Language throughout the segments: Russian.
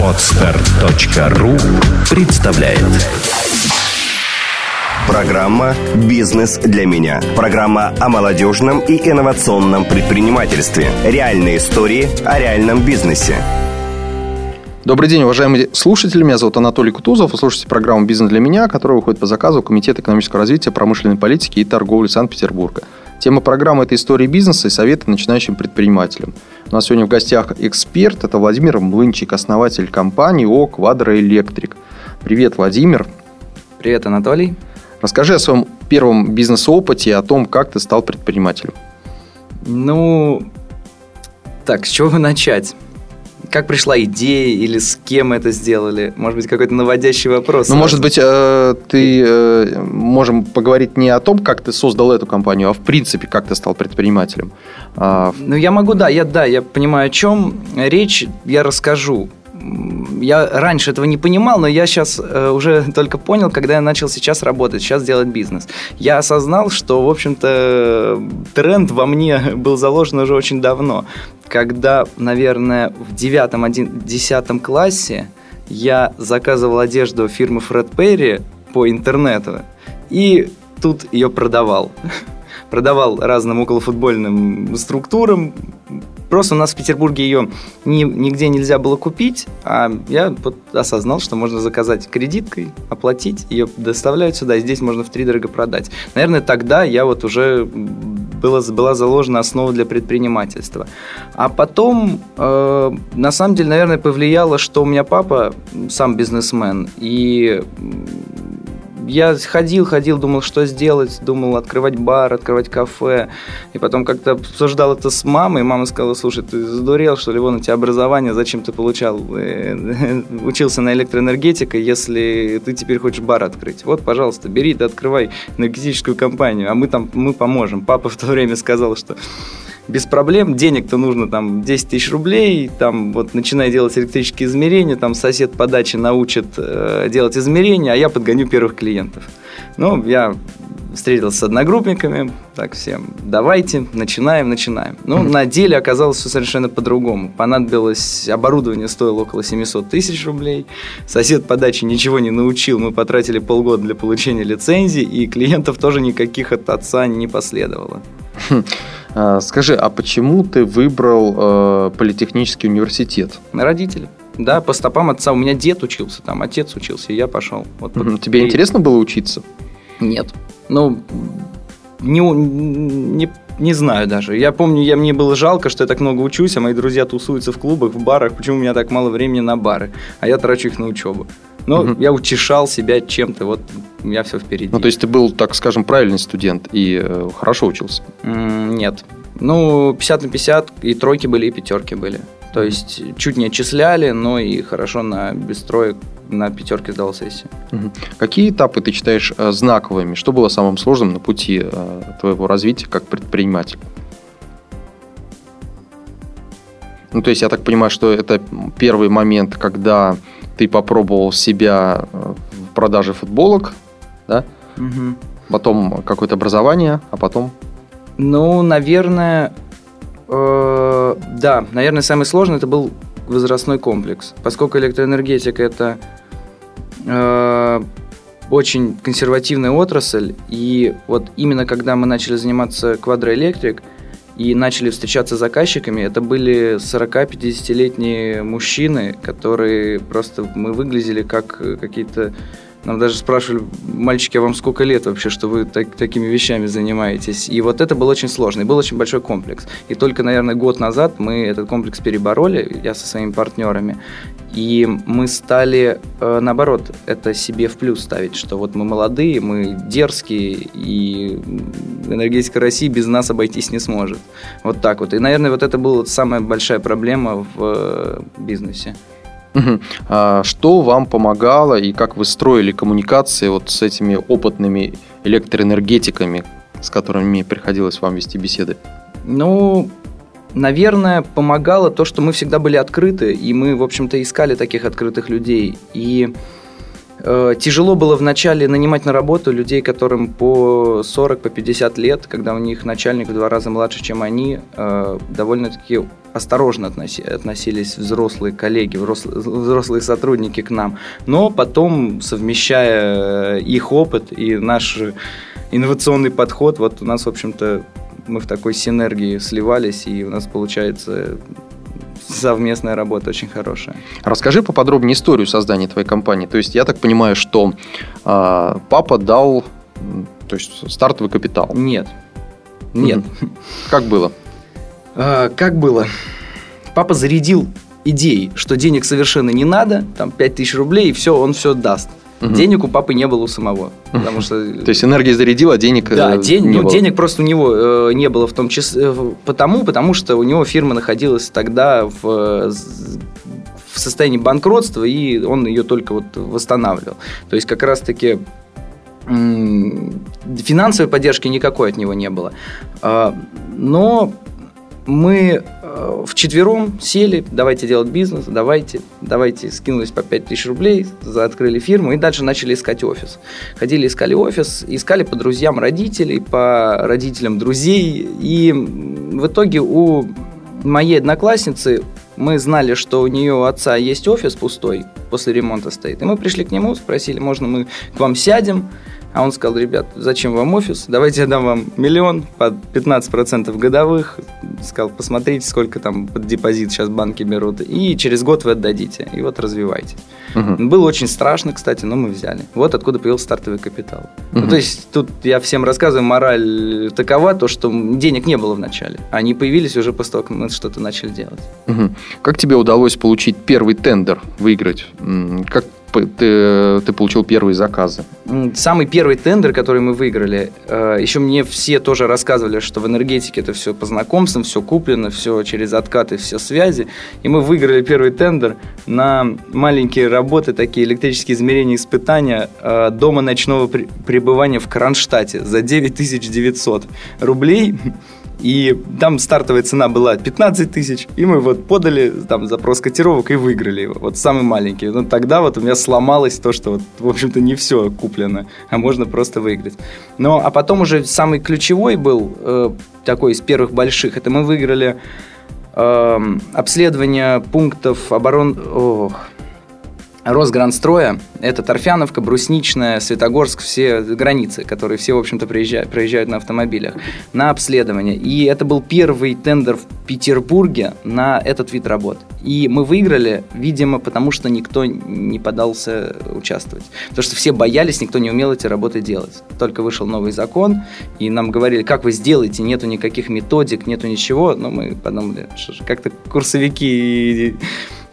Отстар.ру представляет Программа «Бизнес для меня». Программа о молодежном и инновационном предпринимательстве. Реальные истории о реальном бизнесе. Добрый день, уважаемые слушатели. Меня зовут Анатолий Кутузов. Вы слушаете программу «Бизнес для меня», которая выходит по заказу Комитета экономического развития, промышленной политики и торговли Санкт-Петербурга. Тема программы – это истории бизнеса и советы начинающим предпринимателям. У нас сегодня в гостях эксперт. Это Владимир Млынчик, основатель компании ООО «Квадроэлектрик». Привет, Владимир. Привет, Анатолий. Расскажи о своем первом бизнес-опыте и о том, как ты стал предпринимателем. Ну, так, с чего начать? Как пришла идея или с кем это сделали? Может быть, какой-то наводящий вопрос? Ну, может быть, э, ты э, можем поговорить не о том, как ты создал эту компанию, а в принципе, как ты стал предпринимателем. А, ну, я могу, да, я, да, я понимаю, о чем речь, я расскажу я раньше этого не понимал, но я сейчас э, уже только понял, когда я начал сейчас работать, сейчас делать бизнес. Я осознал, что, в общем-то, тренд во мне был заложен уже очень давно. Когда, наверное, в девятом-десятом классе я заказывал одежду фирмы Фред Перри по интернету и тут ее продавал. Продавал разным околофутбольным структурам, Просто у нас в Петербурге ее ни, нигде нельзя было купить, а я вот осознал, что можно заказать кредиткой, оплатить, ее доставляют сюда, и здесь можно в три дорого продать. Наверное, тогда я вот уже было, была заложена основа для предпринимательства. А потом, э, на самом деле, наверное, повлияло, что у меня папа сам бизнесмен, и я ходил, ходил, думал, что сделать, думал открывать бар, открывать кафе. И потом как-то обсуждал это с мамой. Мама сказала, слушай, ты задурел, что ли, вон у тебя образование, зачем ты получал, э, учился на электроэнергетике, если ты теперь хочешь бар открыть. Вот, пожалуйста, бери, да открывай энергетическую компанию, а мы там, мы поможем. Папа в то время сказал, что без проблем. Денег-то нужно там 10 тысяч рублей, там вот начинай делать электрические измерения, там сосед по даче научит э, делать измерения, а я подгоню первых клиентов. Ну, я встретился с одногруппниками, так всем, давайте, начинаем, начинаем. Ну, mm-hmm. на деле оказалось все совершенно по-другому. Понадобилось, оборудование стоило около 700 тысяч рублей, сосед по даче ничего не научил, мы потратили полгода для получения лицензии, и клиентов тоже никаких от отца не последовало. А, скажи, а почему ты выбрал э, политехнический университет? Родители. Да, по стопам отца. У меня дед учился там, отец учился, и я пошел. Вот, угу. Тебе и... интересно было учиться? Нет. Ну, не, не, не знаю даже. Я помню, я, мне было жалко, что я так много учусь, а мои друзья тусуются в клубах, в барах. Почему у меня так мало времени на бары? А я трачу их на учебу. Но угу. я утешал себя чем-то, вот у меня все впереди. Ну, то есть ты был, так скажем, правильный студент и э, хорошо учился? М- нет. Ну, 50 на 50, и тройки были, и пятерки были. То есть чуть не отчисляли, но и хорошо на без троек на пятерке сдал сессию. Угу. Какие этапы ты считаешь э, знаковыми? Что было самым сложным на пути э, твоего развития как предпринимателя? Ну, то есть я так понимаю, что это первый момент, когда ты попробовал себя э, в продаже футболок, да? Угу. Потом какое-то образование, а потом? Ну, наверное, э, да, наверное, самый сложный это был возрастной комплекс, поскольку электроэнергетика это э, очень консервативная отрасль, и вот именно когда мы начали заниматься квадроэлектрик, и начали встречаться с заказчиками, это были 40-50-летние мужчины, которые просто мы выглядели как какие-то нам даже спрашивали, мальчики, а вам сколько лет вообще, что вы так, такими вещами занимаетесь? И вот это было очень сложно, и был очень большой комплекс. И только, наверное, год назад мы этот комплекс перебороли, я со своими партнерами, и мы стали, э, наоборот, это себе в плюс ставить, что вот мы молодые, мы дерзкие, и энергетика России без нас обойтись не сможет. Вот так вот. И, наверное, вот это была самая большая проблема в э, бизнесе. А что вам помогало и как вы строили коммуникации вот с этими опытными электроэнергетиками, с которыми приходилось вам вести беседы? Ну, наверное, помогало то, что мы всегда были открыты, и мы, в общем-то, искали таких открытых людей. И тяжело было вначале нанимать на работу людей, которым по 40, по 50 лет, когда у них начальник в два раза младше, чем они, э, довольно-таки осторожно относились взрослые коллеги, взрослые сотрудники к нам. Но потом, совмещая их опыт и наш инновационный подход, вот у нас, в общем-то, мы в такой синергии сливались, и у нас получается совместная работа очень хорошая. Расскажи поподробнее историю создания твоей компании. То есть я так понимаю, что э, папа дал то есть стартовый капитал. Нет. Нет. Как было? А, как было? Папа зарядил идеей, что денег совершенно не надо, там 5000 рублей, и все, он все даст. Угу. Денег у папы не было у самого. Потому что... То есть энергия зарядила, а денег да, э, день, не ну, было. денег просто у него э, не было в том числе. Э, потому, потому что у него фирма находилась тогда в, в состоянии банкротства, и он ее только вот восстанавливал. То есть как раз-таки финансовой поддержки никакой от него не было. А, но мы э, в четвером сели, давайте делать бизнес, давайте, давайте, скинулись по 5000 рублей, открыли фирму и дальше начали искать офис. Ходили, искали офис, искали по друзьям родителей, по родителям друзей, и в итоге у моей одноклассницы мы знали, что у нее у отца есть офис пустой, после ремонта стоит, и мы пришли к нему, спросили, можно мы к вам сядем, а он сказал, ребят, зачем вам офис? Давайте я дам вам миллион под 15% годовых. Сказал, посмотрите, сколько там под депозит сейчас банки берут. И через год вы отдадите. И вот развивайте. Угу. Было очень страшно, кстати, но мы взяли. Вот откуда появился стартовый капитал. Угу. Ну, то есть тут я всем рассказываю, мораль такова, то, что денег не было в начале. Они появились уже после того, как мы что-то начали делать. Угу. Как тебе удалось получить первый тендер, выиграть? Как ты, ты получил первые заказы? Самый первый тендер, который мы выиграли, э, еще мне все тоже рассказывали, что в энергетике это все по знакомствам, все куплено, все через откаты, все связи. И мы выиграли первый тендер на маленькие работы, такие электрические измерения испытания э, дома ночного пребывания в Кронштадте за 9900 рублей. И там стартовая цена была 15 тысяч, и мы вот подали там запрос котировок и выиграли его. Вот самый маленький. Но тогда вот у меня сломалось то, что вот, в общем-то, не все куплено, а можно просто выиграть. Но, а потом уже самый ключевой был, э, такой из первых больших, это мы выиграли э, обследование пунктов оборон... Ох, Росгранстроя. Это Торфяновка, Брусничная, Светогорск, все границы, которые все, в общем-то, приезжают, проезжают на автомобилях на обследование. И это был первый тендер в Петербурге на этот вид работ. И мы выиграли, видимо, потому что никто не подался участвовать. Потому что все боялись, никто не умел эти работы делать. Только вышел новый закон, и нам говорили, как вы сделаете, нету никаких методик, нету ничего. Но мы подумали, как-то курсовики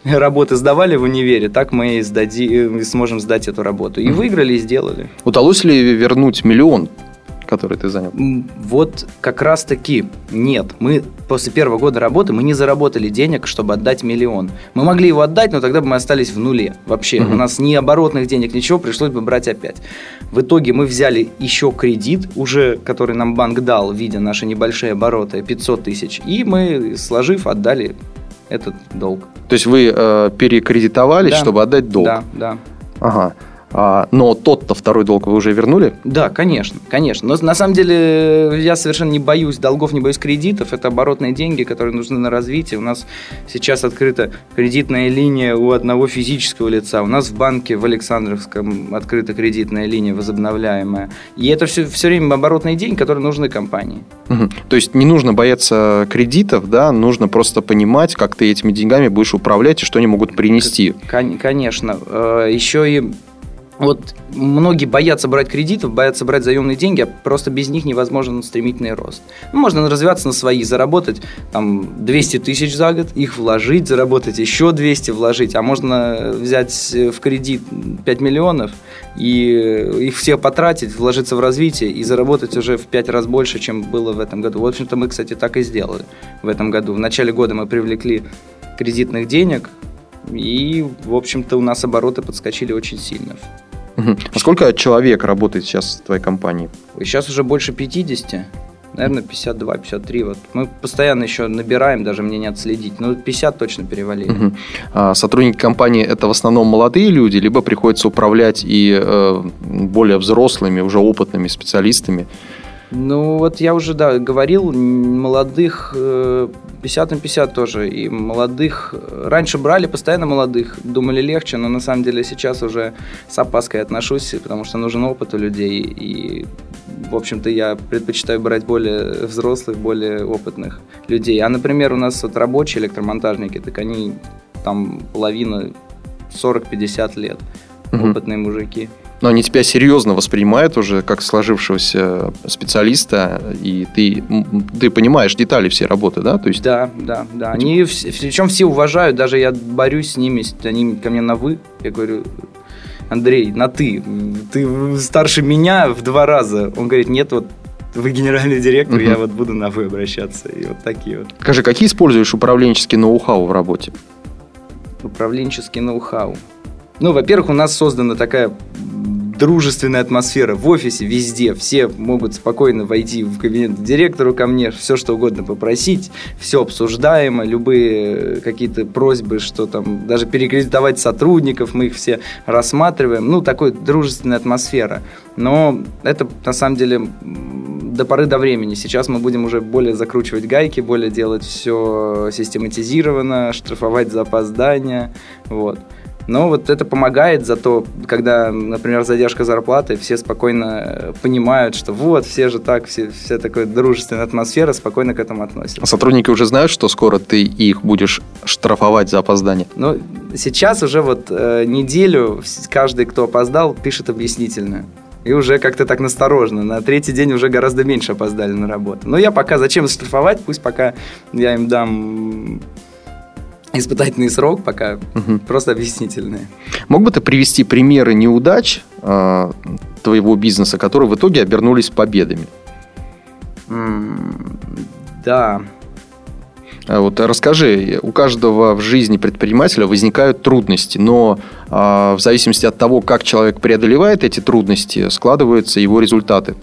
работы сдавали в универе, так мы и сдади, сможем сдать эту работу. И выиграли, и сделали. Удалось ли вернуть миллион который ты занял? Вот как раз таки нет. Мы после первого года работы мы не заработали денег, чтобы отдать миллион. Мы могли его отдать, но тогда бы мы остались в нуле. Вообще, угу. у нас ни оборотных денег, ничего, пришлось бы брать опять. В итоге мы взяли еще кредит, уже который нам банк дал, видя наши небольшие обороты, 500 тысяч, и мы, сложив, отдали этот долг. То есть вы э, перекредитовались, да. чтобы отдать долг? Да, да. Ага. А, но тот-то второй долг вы уже вернули? Да, конечно, конечно. Но на самом деле я совершенно не боюсь долгов, не боюсь кредитов. Это оборотные деньги, которые нужны на развитие. У нас сейчас открыта кредитная линия у одного физического лица. У нас в банке в Александровском открыта кредитная линия возобновляемая. И это все, все время оборотные деньги, которые нужны компании. Угу. То есть не нужно бояться кредитов, да, нужно просто понимать, как ты этими деньгами будешь управлять и что они могут принести. Конечно. Э, Еще и вот многие боятся брать кредитов, боятся брать заемные деньги, а просто без них невозможен стремительный рост. Ну, можно развиваться на свои, заработать там 200 тысяч за год, их вложить, заработать еще 200 вложить, а можно взять в кредит 5 миллионов и их все потратить, вложиться в развитие и заработать уже в 5 раз больше, чем было в этом году. В общем-то, мы, кстати, так и сделали в этом году. В начале года мы привлекли кредитных денег, и, в общем-то, у нас обороты подскочили очень сильно. А сколько человек работает сейчас в твоей компании? Сейчас уже больше 50. Наверное, 52-53. Вот. Мы постоянно еще набираем, даже мне не отследить. Но 50 точно перевалили. Угу. А сотрудники компании это в основном молодые люди, либо приходится управлять и э, более взрослыми, уже опытными специалистами? Ну, вот я уже, да, говорил, молодых 50 на 50 тоже. И молодых... Раньше брали постоянно молодых, думали легче, но на самом деле сейчас уже с опаской отношусь, потому что нужен опыт у людей. И, в общем-то, я предпочитаю брать более взрослых, более опытных людей. А, например, у нас вот рабочие электромонтажники, так они там половина 40-50 лет. Угу. Опытные мужики но они тебя серьезно воспринимают уже как сложившегося специалиста, и ты, ты понимаешь детали всей работы, да? То есть... Да, да, да. Они, причем все уважают, даже я борюсь с ними, они ко мне на «вы», я говорю, Андрей, на «ты», ты старше меня в два раза. Он говорит, нет, вот вы генеральный директор, угу. я вот буду на «вы» обращаться. И вот такие вот. Скажи, какие используешь управленческие ноу-хау в работе? Управленческий ноу-хау. Ну, во-первых, у нас создана такая дружественная атмосфера в офисе, везде. Все могут спокойно войти в кабинет директору ко мне, все что угодно попросить, все обсуждаемо, любые какие-то просьбы, что там, даже перекредитовать сотрудников, мы их все рассматриваем. Ну, такой дружественная атмосфера. Но это, на самом деле, до поры до времени. Сейчас мы будем уже более закручивать гайки, более делать все систематизированно, штрафовать за опоздание. Вот. Но вот это помогает, зато когда, например, задержка зарплаты, все спокойно э, понимают, что вот, все же так, все, все такая дружественная атмосфера, спокойно к этому относятся. А сотрудники уже знают, что скоро ты их будешь штрафовать за опоздание? Ну, сейчас уже вот э, неделю каждый, кто опоздал, пишет объяснительное. И уже как-то так насторожно. На третий день уже гораздо меньше опоздали на работу. Но я пока, зачем штрафовать, пусть пока я им дам испытательный срок пока угу. просто объяснительные. Мог бы ты привести примеры неудач э, твоего бизнеса, которые в итоге обернулись победами? Mm, да. А вот расскажи, у каждого в жизни предпринимателя возникают трудности, но э, в зависимости от того, как человек преодолевает эти трудности, складываются его результаты.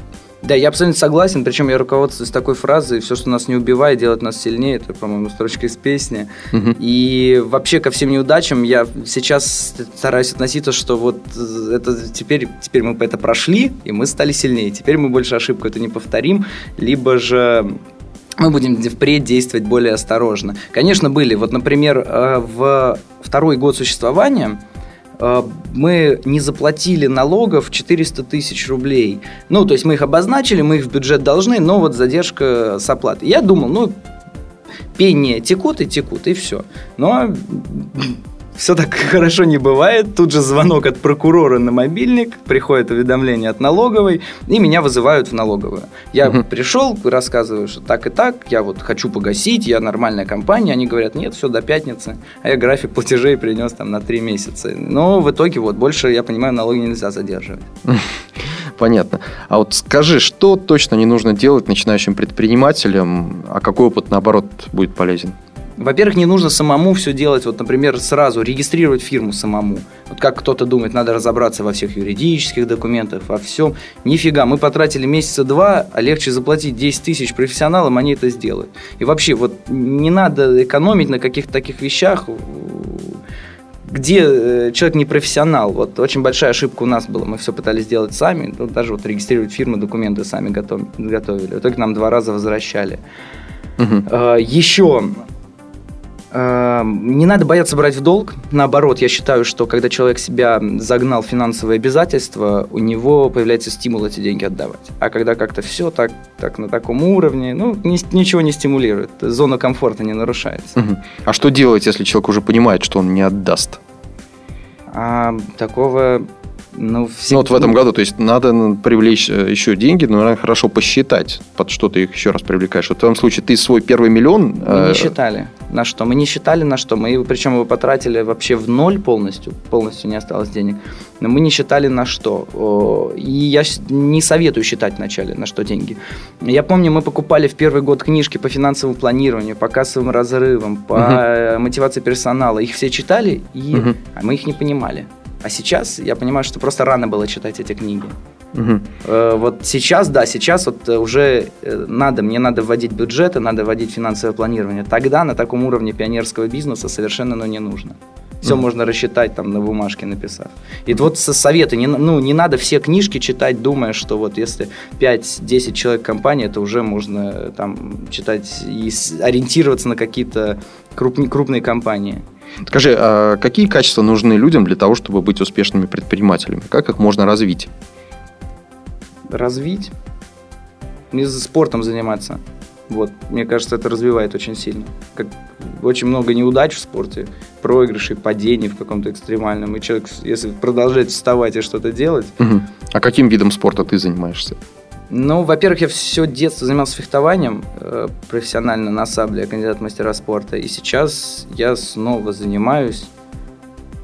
Да, я абсолютно согласен, причем я руководствуюсь такой фразой «все, что нас не убивает, делает нас сильнее», это, по-моему, строчка из песни. Угу. И вообще ко всем неудачам я сейчас стараюсь относиться, что вот это теперь, теперь мы это прошли, и мы стали сильнее. Теперь мы больше ошибку это не повторим, либо же мы будем впредь действовать более осторожно. Конечно, были. Вот, например, э, в второй год существования – Э, мы не заплатили налогов 400 тысяч рублей. Ну, то есть мы их обозначили, мы их в бюджет должны, но вот задержка с оплатой. Я думал, ну, пение текут и текут, и все. Но все так хорошо не бывает. Тут же звонок от прокурора на мобильник, приходит уведомление от налоговой, и меня вызывают в налоговую. Я угу. пришел, рассказываю, что так и так, я вот хочу погасить, я нормальная компания. Они говорят, нет, все до пятницы. А я график платежей принес там на три месяца. Но в итоге вот больше, я понимаю, налоги нельзя задерживать. Понятно. А вот скажи, что точно не нужно делать начинающим предпринимателям, а какой опыт, наоборот, будет полезен? Во-первых, не нужно самому все делать, вот, например, сразу регистрировать фирму самому. Вот как кто-то думает, надо разобраться во всех юридических документах, во всем. Нифига, мы потратили месяца два, а легче заплатить 10 тысяч профессионалам, они это сделают. И вообще, вот не надо экономить на каких-то таких вещах, где э, человек не профессионал. Вот очень большая ошибка у нас была. Мы все пытались сделать сами. Ну, даже вот регистрировать фирмы, документы сами готов, готовили. В итоге нам два раза возвращали. Угу. Еще Эм, не надо бояться брать в долг. Наоборот, я считаю, что когда человек себя загнал в финансовые обязательства, у него появляется стимул эти деньги отдавать. А когда как-то все так, так на таком уровне, ну, ни, ничего не стимулирует. Зона комфорта не нарушается. Угу. А что делать, если человек уже понимает, что он не отдаст? А, такого ну, всегда... ну, вот в этом году, то есть надо привлечь э, еще деньги, но надо хорошо посчитать, под что ты их еще раз привлекаешь. Вот в твоем случае ты свой первый миллион... Мы не э, считали на что. Мы не считали на что. Мы, причем его потратили вообще в ноль полностью, полностью не осталось денег. Но мы не считали на что. И я не советую считать вначале, на что деньги. Я помню, мы покупали в первый год книжки по финансовому планированию, по кассовым разрывам, по угу. мотивации персонала. Их все читали, и угу. мы их не понимали. А сейчас я понимаю, что просто рано было читать эти книги. Угу. Вот сейчас, да, сейчас вот уже надо, мне надо вводить бюджеты, надо вводить финансовое планирование. Тогда на таком уровне пионерского бизнеса совершенно ну, не нужно. Все mm. можно рассчитать там на бумажке написав. И вот со советы, не, ну, не надо все книжки читать, думая, что вот если 5-10 человек компании, это уже можно там читать и ориентироваться на какие-то крупные, крупные компании. Скажи, а какие качества нужны людям для того, чтобы быть успешными предпринимателями? Как их можно развить? Развить? Не спортом заниматься. Вот, мне кажется, это развивает очень сильно. Как очень много неудач в спорте, проигрышей, падений в каком-то экстремальном. И человек, если продолжает вставать и что-то делать... Угу. А каким видом спорта ты занимаешься? Ну, во-первых, я все детство занимался фехтованием э, профессионально на сабле, я кандидат в мастера спорта. И сейчас я снова занимаюсь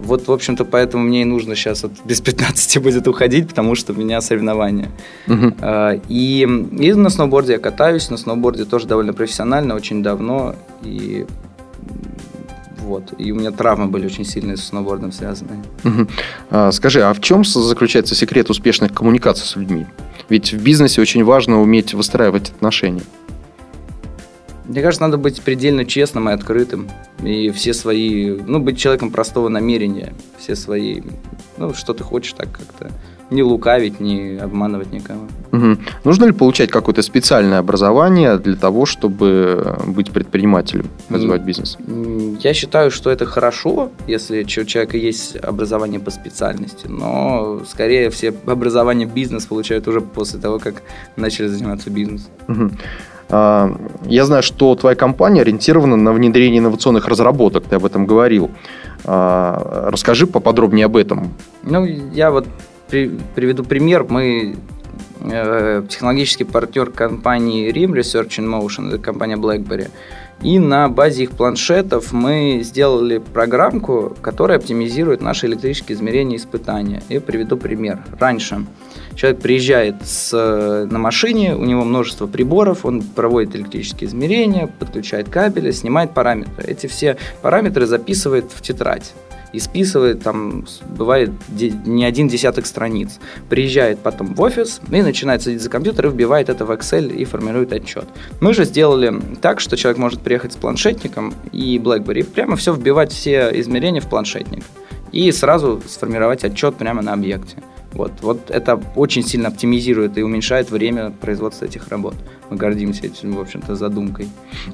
вот, в общем-то, поэтому мне и нужно сейчас вот без 15 будет уходить, потому что у меня соревнования. Угу. И, и на сноуборде я катаюсь, на сноуборде тоже довольно профессионально, очень давно. И вот. И у меня травмы были очень сильные с сноубордом связанные. Угу. А, скажи, а в чем заключается секрет успешных коммуникаций с людьми? Ведь в бизнесе очень важно уметь выстраивать отношения. Мне кажется, надо быть предельно честным и открытым. И все свои, ну, быть человеком простого намерения. Все свои, ну, что ты хочешь, так как-то не лукавить, не обманывать никого. Угу. Нужно ли получать какое-то специальное образование для того, чтобы быть предпринимателем, развивать бизнес? Я считаю, что это хорошо, если у человека есть образование по специальности, но скорее все образование бизнес получают уже после того, как начали заниматься бизнесом. Угу. Я знаю, что твоя компания ориентирована на внедрение инновационных разработок, ты об этом говорил. А, расскажи поподробнее об этом. Ну, я вот приведу пример. Мы э, технологический партнер компании RIM Research in Motion, это компания BlackBerry. И на базе их планшетов мы сделали программку, которая оптимизирует наши электрические измерения и испытания. И приведу пример. Раньше Человек приезжает с, на машине, у него множество приборов, он проводит электрические измерения, подключает кабели, снимает параметры. Эти все параметры записывает в тетрадь и списывает, там, бывает не один десяток страниц. Приезжает потом в офис и начинает садиться за компьютер и вбивает это в Excel и формирует отчет. Мы же сделали так, что человек может приехать с планшетником и BlackBerry, прямо все вбивать, все измерения в планшетник и сразу сформировать отчет прямо на объекте. Вот, вот это очень сильно оптимизирует и уменьшает время производства этих работ. Мы гордимся этим, в общем-то, задумкой.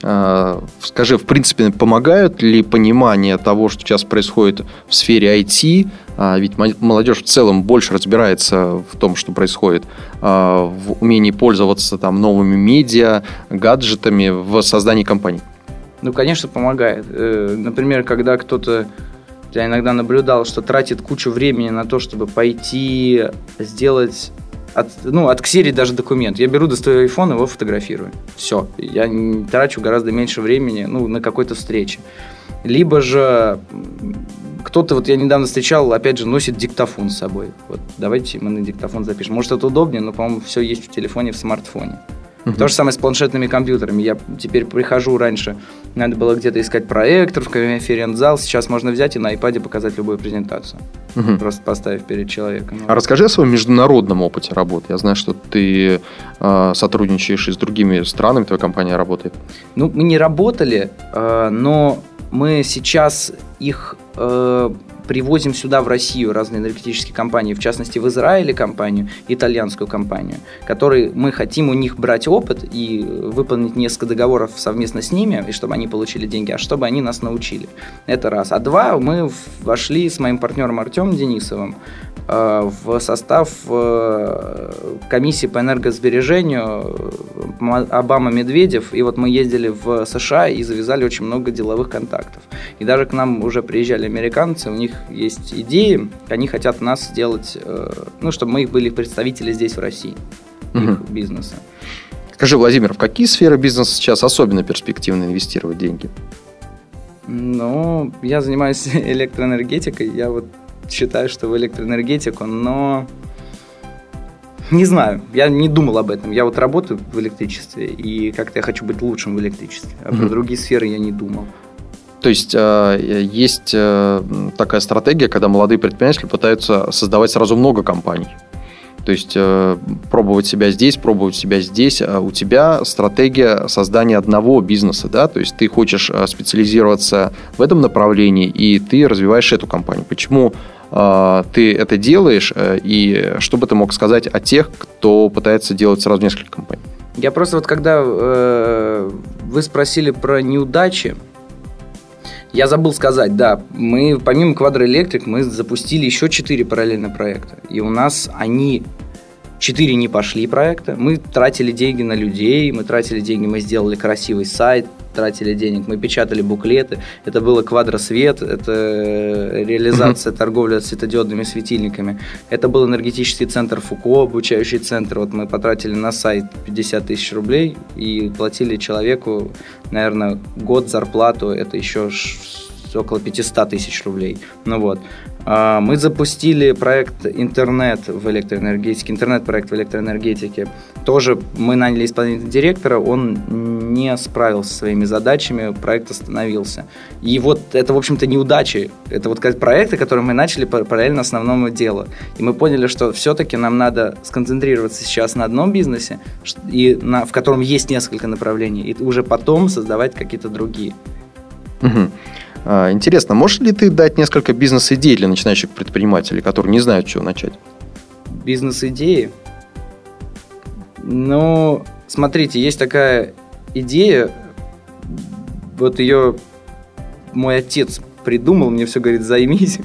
А, скажи, в принципе, помогают ли понимание того, что сейчас происходит в сфере IT, а, ведь молодежь в целом больше разбирается в том, что происходит, а, в умении пользоваться там новыми медиа, гаджетами в создании компаний? Ну, конечно, помогает. Э, например, когда кто-то я иногда наблюдал, что тратит кучу времени на то, чтобы пойти сделать от, ну, отксерить даже документ. Я беру, достаю iPhone, его фотографирую. Все. Я трачу гораздо меньше времени ну, на какой-то встрече. Либо же кто-то, вот я недавно встречал, опять же, носит диктофон с собой. Вот давайте мы на диктофон запишем. Может, это удобнее, но, по-моему, все есть в телефоне, в смартфоне. Угу. То же самое с планшетными компьютерами. Я теперь прихожу раньше, надо было где-то искать проектор, в конференц-зал. Сейчас можно взять и на iPad показать любую презентацию. Угу. Просто поставив перед человеком. А расскажи о своем международном опыте работы. Я знаю, что ты э, сотрудничаешь и с другими странами, твоя компания работает. Ну, мы не работали, э, но мы сейчас их э, привозим сюда, в Россию, разные энергетические компании, в частности, в Израиле компанию, итальянскую компанию, которые мы хотим у них брать опыт и выполнить несколько договоров совместно с ними, и чтобы они получили деньги, а чтобы они нас научили. Это раз. А два, мы вошли с моим партнером Артемом Денисовым Э, в состав э, комиссии по энергосбережению э, Обама-Медведев. И вот мы ездили в США и завязали очень много деловых контактов. И даже к нам уже приезжали американцы, у них есть идеи, они хотят нас сделать, ну, чтобы мы их были представители здесь, в России, угу. их бизнеса. Скажи, Владимир, в какие сферы бизнеса сейчас особенно перспективно инвестировать деньги? Ну, я занимаюсь электроэнергетикой, я вот считаю, что в электроэнергетику, но не знаю, я не думал об этом. Я вот работаю в электричестве, и как-то я хочу быть лучшим в электричестве. А mm-hmm. про другие сферы я не думал. То есть э, есть э, такая стратегия, когда молодые предприниматели пытаются создавать сразу много компаний. То есть э, пробовать себя здесь, пробовать себя здесь. У тебя стратегия создания одного бизнеса, да? То есть ты хочешь специализироваться в этом направлении, и ты развиваешь эту компанию. Почему ты это делаешь, и что бы ты мог сказать о тех, кто пытается делать сразу несколько компаний? Я просто вот когда э, вы спросили про неудачи, я забыл сказать, да, мы помимо Quadroelectric мы запустили еще четыре параллельных проекта. И у нас они четыре не пошли проекта. Мы тратили деньги на людей, мы тратили деньги, мы сделали красивый сайт, тратили денег, мы печатали буклеты. Это было квадросвет, это реализация торговли светодиодными светильниками. Это был энергетический центр Фуко, обучающий центр. Вот мы потратили на сайт 50 тысяч рублей и платили человеку, наверное, год зарплату. Это еще около 500 тысяч рублей. Ну вот. А, мы запустили проект интернет в электроэнергетике, интернет-проект в электроэнергетике. Тоже мы наняли исполнительного директора, он не справился со своими задачами, проект остановился. И вот это, в общем-то, неудачи. Это вот проекты, которые мы начали параллельно основному делу. И мы поняли, что все-таки нам надо сконцентрироваться сейчас на одном бизнесе, и на, в котором есть несколько направлений, и уже потом создавать какие-то другие. Угу. А, интересно, можешь ли ты дать несколько бизнес-идей для начинающих предпринимателей, которые не знают, с чего начать? Бизнес-идеи? Ну, смотрите, есть такая идея, вот ее мой отец придумал, мне все говорит, займись,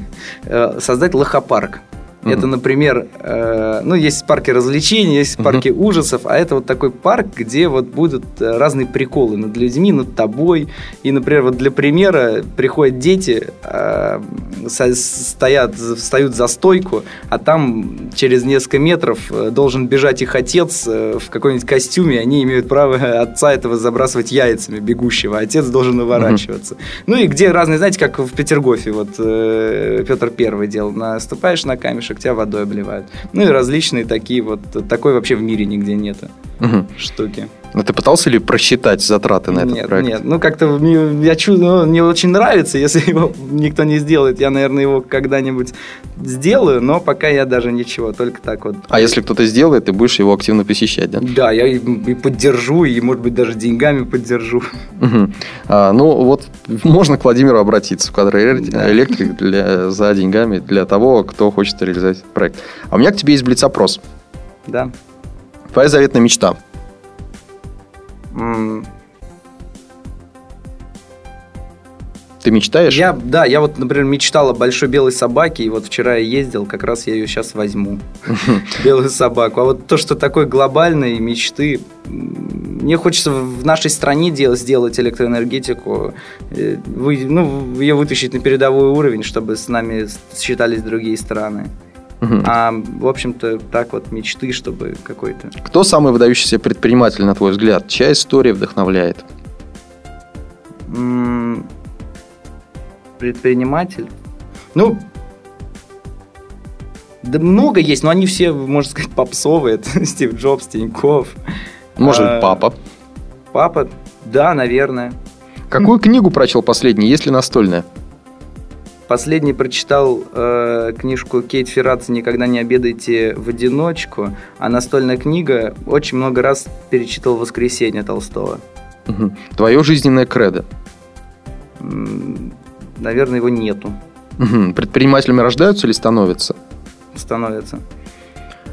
э, создать лохопарк. Mm-hmm. Это, например, э, ну, есть парки развлечений, есть парки mm-hmm. ужасов, а это вот такой парк, где вот будут э, разные приколы над людьми, над тобой. И, например, вот для примера приходят дети, э, стоят, встают за стойку, а там через несколько метров э, должен бежать их отец э, в каком-нибудь костюме, они имеют право отца этого забрасывать яйцами бегущего, а отец должен уворачиваться. Mm-hmm. Ну и где разные, знаете, как в Петергофе, вот э, Петр Первый делал, наступаешь на камешек, девушек тебя водой обливают. Ну и различные такие вот, такой вообще в мире нигде нет угу. штуки. Но ты пытался ли просчитать затраты на этот нет, проект? Нет, ну как-то мне, я чувствую, ну, мне очень нравится, если его никто не сделает, я, наверное, его когда-нибудь сделаю, но пока я даже ничего, только так вот. А если кто-то сделает, ты будешь его активно посещать, да? Да, я и, и поддержу, и, может быть, даже деньгами поддержу. Угу. А, ну, вот можно к Владимиру обратиться в кадр электрик для, за деньгами для того, кто хочет реализовать проект. А у меня к тебе есть блиц-опрос. Да. Твоя заветная мечта – ты мечтаешь? Я, да, я вот, например, мечтал о большой белой собаке, и вот вчера я ездил, как раз я ее сейчас возьму. Белую собаку. А вот то, что такой глобальной мечты, мне хочется в нашей стране сделать электроэнергетику, э, ну, ее вытащить на передовой уровень, чтобы с нами считались другие страны. Угу. А, в общем-то, так вот мечты, чтобы какой-то... Кто самый выдающийся предприниматель, на твой взгляд? Чья история вдохновляет? М-м- предприниматель? Ну, да много есть, но они все, можно сказать, попсовые. Это Стив Джобс, Тиньков. Может, а, папа? Папа, да, наверное. Какую книгу прочел последний, есть ли настольная? Последний прочитал э, книжку Кейт Ферраца «Никогда не обедайте в одиночку», а настольная книга очень много раз перечитывал «Воскресенье» Толстого. Угу. Твое жизненное кредо? Наверное, его нету. Угу. Предпринимателями рождаются или становятся? Становятся.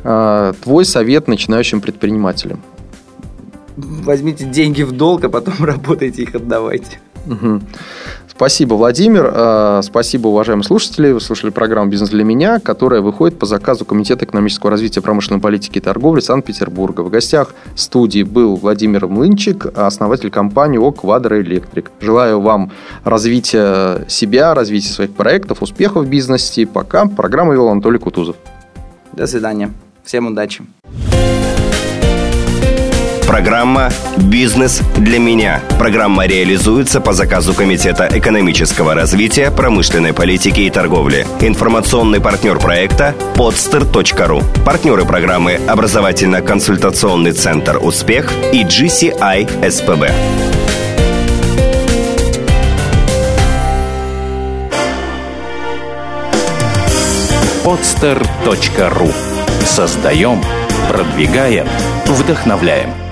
А, твой совет начинающим предпринимателям? Возьмите деньги в долг, а потом работайте их отдавайте. Угу. Спасибо, Владимир. А, спасибо, уважаемые слушатели. Вы слушали программу «Бизнес для меня», которая выходит по заказу Комитета экономического развития промышленной политики и торговли Санкт-Петербурга. В гостях студии был Владимир Млынчик, основатель компании ОК «Квадро Электрик». Желаю вам развития себя, развития своих проектов, успехов в бизнесе. Пока. Программу вел Анатолий Кутузов. До свидания. Всем удачи. Программа «Бизнес для меня». Программа реализуется по заказу Комитета экономического развития, промышленной политики и торговли. Информационный партнер проекта – podster.ru. Партнеры программы – образовательно-консультационный центр «Успех» и GCI СПБ. podster.ru Создаем, продвигаем, вдохновляем –